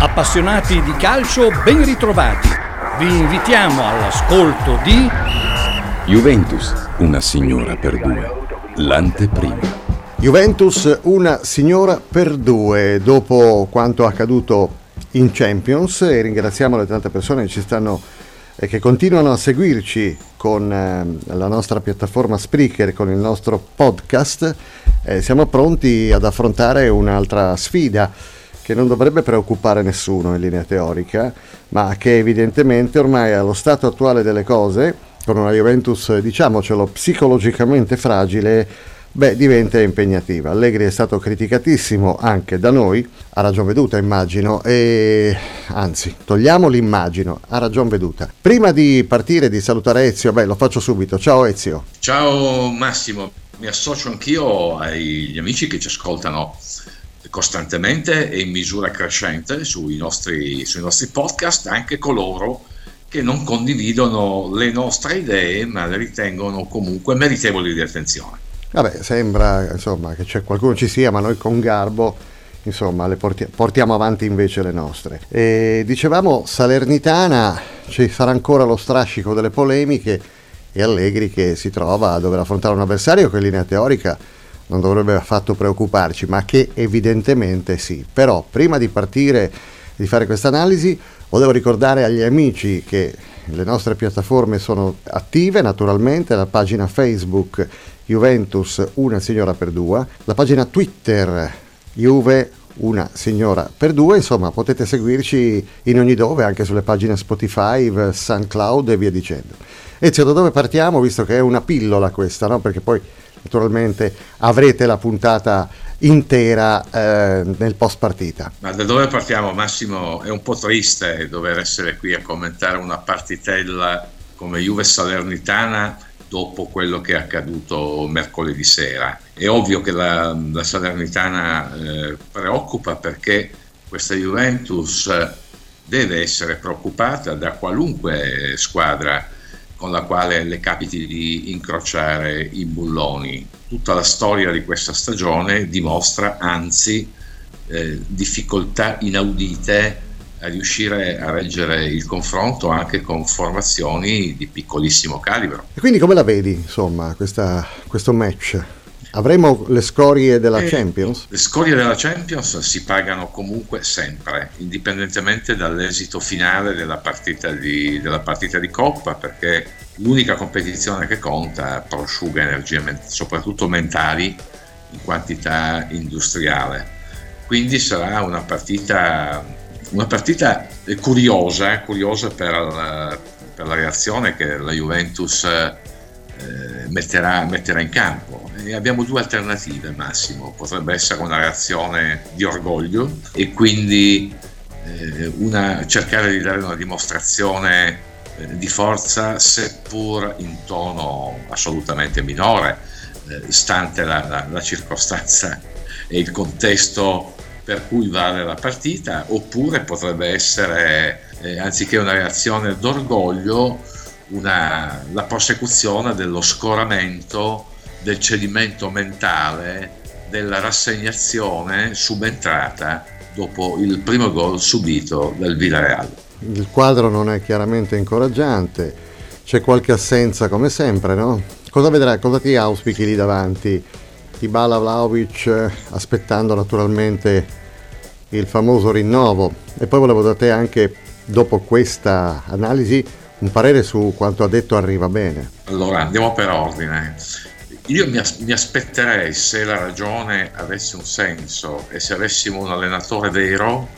Appassionati di calcio, ben ritrovati. Vi invitiamo all'ascolto di Juventus, una signora per due. L'anteprima. Juventus, una signora per due. Dopo quanto accaduto in Champions, e ringraziamo le tante persone che ci stanno e che continuano a seguirci con eh, la nostra piattaforma Spreaker, con il nostro podcast, eh, siamo pronti ad affrontare un'altra sfida che non dovrebbe preoccupare nessuno in linea teorica, ma che evidentemente ormai allo stato attuale delle cose, con una Juventus, diciamocelo, psicologicamente fragile, beh, diventa impegnativa. Allegri è stato criticatissimo anche da noi, ha ragion veduta immagino, e anzi, togliamo l'immagino, ha ragion veduta. Prima di partire, di salutare Ezio, beh, lo faccio subito. Ciao Ezio. Ciao Massimo, mi associo anch'io agli amici che ci ascoltano costantemente e in misura crescente sui nostri, sui nostri podcast, anche coloro che non condividono le nostre idee ma le ritengono comunque meritevoli di attenzione. Vabbè, sembra insomma, che qualcuno ci sia, ma noi con garbo insomma, porti- portiamo avanti invece le nostre. E dicevamo Salernitana, ci sarà ancora lo strascico delle polemiche e Allegri che si trova a dover affrontare un avversario che in linea teorica non dovrebbe affatto preoccuparci, ma che evidentemente sì. Però prima di partire di fare questa analisi, volevo ricordare agli amici che le nostre piattaforme sono attive, naturalmente, la pagina Facebook Juventus Una Signora per Due, la pagina Twitter Juve Una Signora per Due, insomma potete seguirci in ogni dove, anche sulle pagine Spotify, SoundCloud e via dicendo. Ezio, da dove partiamo, visto che è una pillola questa, no? perché poi naturalmente avrete la puntata intera eh, nel post partita. Ma da dove partiamo Massimo? È un po' triste dover essere qui a commentare una partitella come Juve Salernitana dopo quello che è accaduto mercoledì sera. È ovvio che la, la Salernitana eh, preoccupa perché questa Juventus deve essere preoccupata da qualunque squadra con la quale le capiti di incrociare i bulloni. Tutta la storia di questa stagione dimostra anzi eh, difficoltà inaudite a riuscire a reggere il confronto anche con formazioni di piccolissimo calibro. E quindi come la vedi, insomma, questa, questo match? Avremo le scorie della eh, Champions? Le scorie della Champions si pagano comunque sempre, indipendentemente dall'esito finale della partita di, della partita di Coppa, perché l'unica competizione che conta prosciuga energie, soprattutto mentali, in quantità industriale. Quindi sarà una partita, una partita curiosa, curiosa per la, per la reazione che la Juventus eh, metterà, metterà, in campo. E abbiamo due alternative, Massimo. Potrebbe essere una reazione di orgoglio e quindi eh, una, cercare di dare una dimostrazione eh, di forza, seppur in tono assolutamente minore, eh, stante la, la, la circostanza e il contesto per cui vale la partita, oppure potrebbe essere, eh, anziché una reazione d'orgoglio, una, la prosecuzione dello scoramento, del cedimento mentale, della rassegnazione subentrata dopo il primo gol subito dal Villarreal. Il quadro non è chiaramente incoraggiante, c'è qualche assenza come sempre, no? Cosa vedrai, cosa ti auspichi lì davanti? Ibala Vlaovic aspettando naturalmente il famoso rinnovo e poi volevo da te anche dopo questa analisi un parere su quanto ha detto arriva bene. Allora, andiamo per ordine. Io mi, as- mi, aspetterei se la ragione avesse un senso e se avessimo un allenatore vero,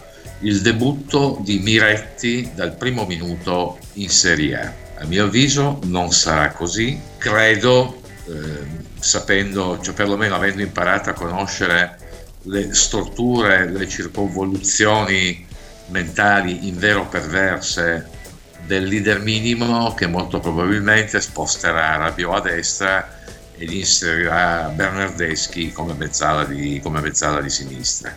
il debutto di Miretti dal primo minuto in Serie A. A mio avviso non sarà così. Credo, eh, sapendo, cioè perlomeno avendo imparato a conoscere le storture, le circonvoluzioni mentali invero perverse del leader minimo che molto probabilmente sposterà Rabiot a destra ed inserirà Bernardeschi come mezzala di, come mezzala di sinistra.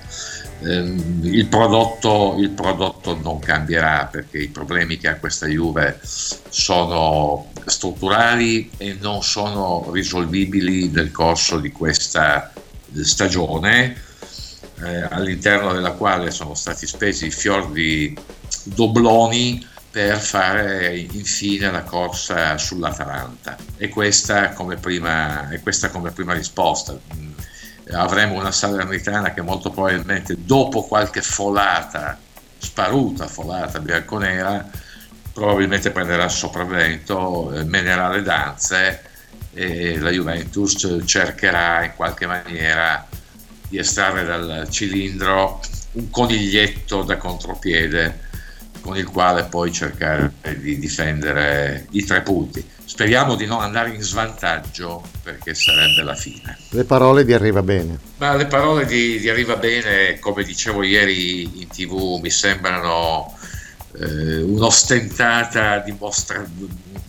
Ehm, il, prodotto, il prodotto non cambierà perché i problemi che ha questa Juve sono strutturali e non sono risolvibili nel corso di questa stagione, eh, all'interno della quale sono stati spesi fior di dobloni per fare infine la corsa sull'Atalanta. E questa come prima, questa come prima risposta. Mm, avremo una Salernitana che molto probabilmente dopo qualche folata, sparuta folata bianconera, probabilmente prenderà il sopravvento, eh, menerà le danze e la Juventus cercherà in qualche maniera di estrarre dal cilindro un coniglietto da contropiede con il quale poi cercare di difendere i tre punti. Speriamo di non andare in svantaggio perché sarebbe la fine. Le parole di Arriva Bene. Ma le parole di, di Arriva Bene, come dicevo ieri in tv, mi sembrano eh, un'ostentata, dimostra-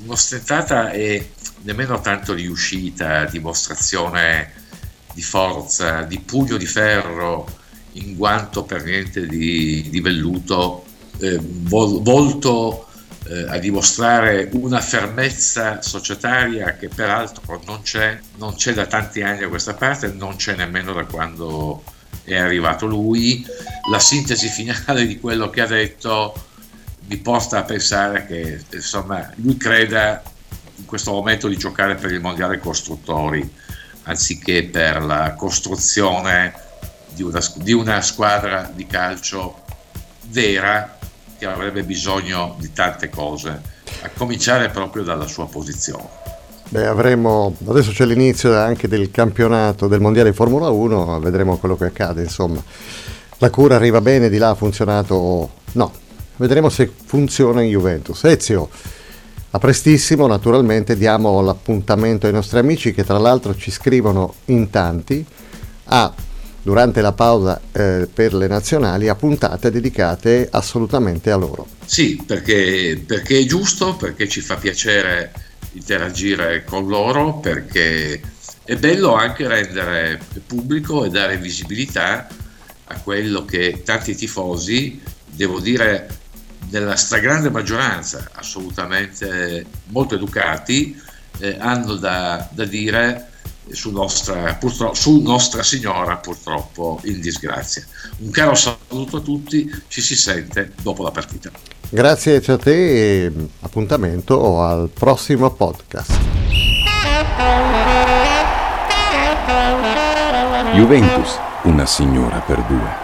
un'ostentata e nemmeno tanto riuscita dimostrazione di forza, di pugno di ferro in guanto per niente di, di velluto eh, vol- volto eh, a dimostrare una fermezza societaria che peraltro non c'è, non c'è da tanti anni a questa parte, non c'è nemmeno da quando è arrivato lui. La sintesi finale di quello che ha detto mi porta a pensare che insomma, lui creda in questo momento di giocare per il mondiale costruttori anziché per la costruzione di una, di una squadra di calcio vera che avrebbe bisogno di tante cose, a cominciare proprio dalla sua posizione. Beh, avremo, adesso c'è l'inizio anche del campionato del Mondiale di Formula 1, vedremo quello che accade, insomma. La cura arriva bene, di là ha funzionato o no. Vedremo se funziona in Juventus. Ezio, a prestissimo naturalmente diamo l'appuntamento ai nostri amici che tra l'altro ci scrivono in tanti a durante la pausa eh, per le nazionali a puntate dedicate assolutamente a loro. Sì, perché, perché è giusto, perché ci fa piacere interagire con loro, perché è bello anche rendere pubblico e dare visibilità a quello che tanti tifosi, devo dire nella stragrande maggioranza, assolutamente molto educati, eh, hanno da, da dire su nostra, su nostra Signora purtroppo in disgrazia. Un caro saluto a tutti, ci si sente dopo la partita. Grazie a te e appuntamento al prossimo podcast. Juventus, una signora per due.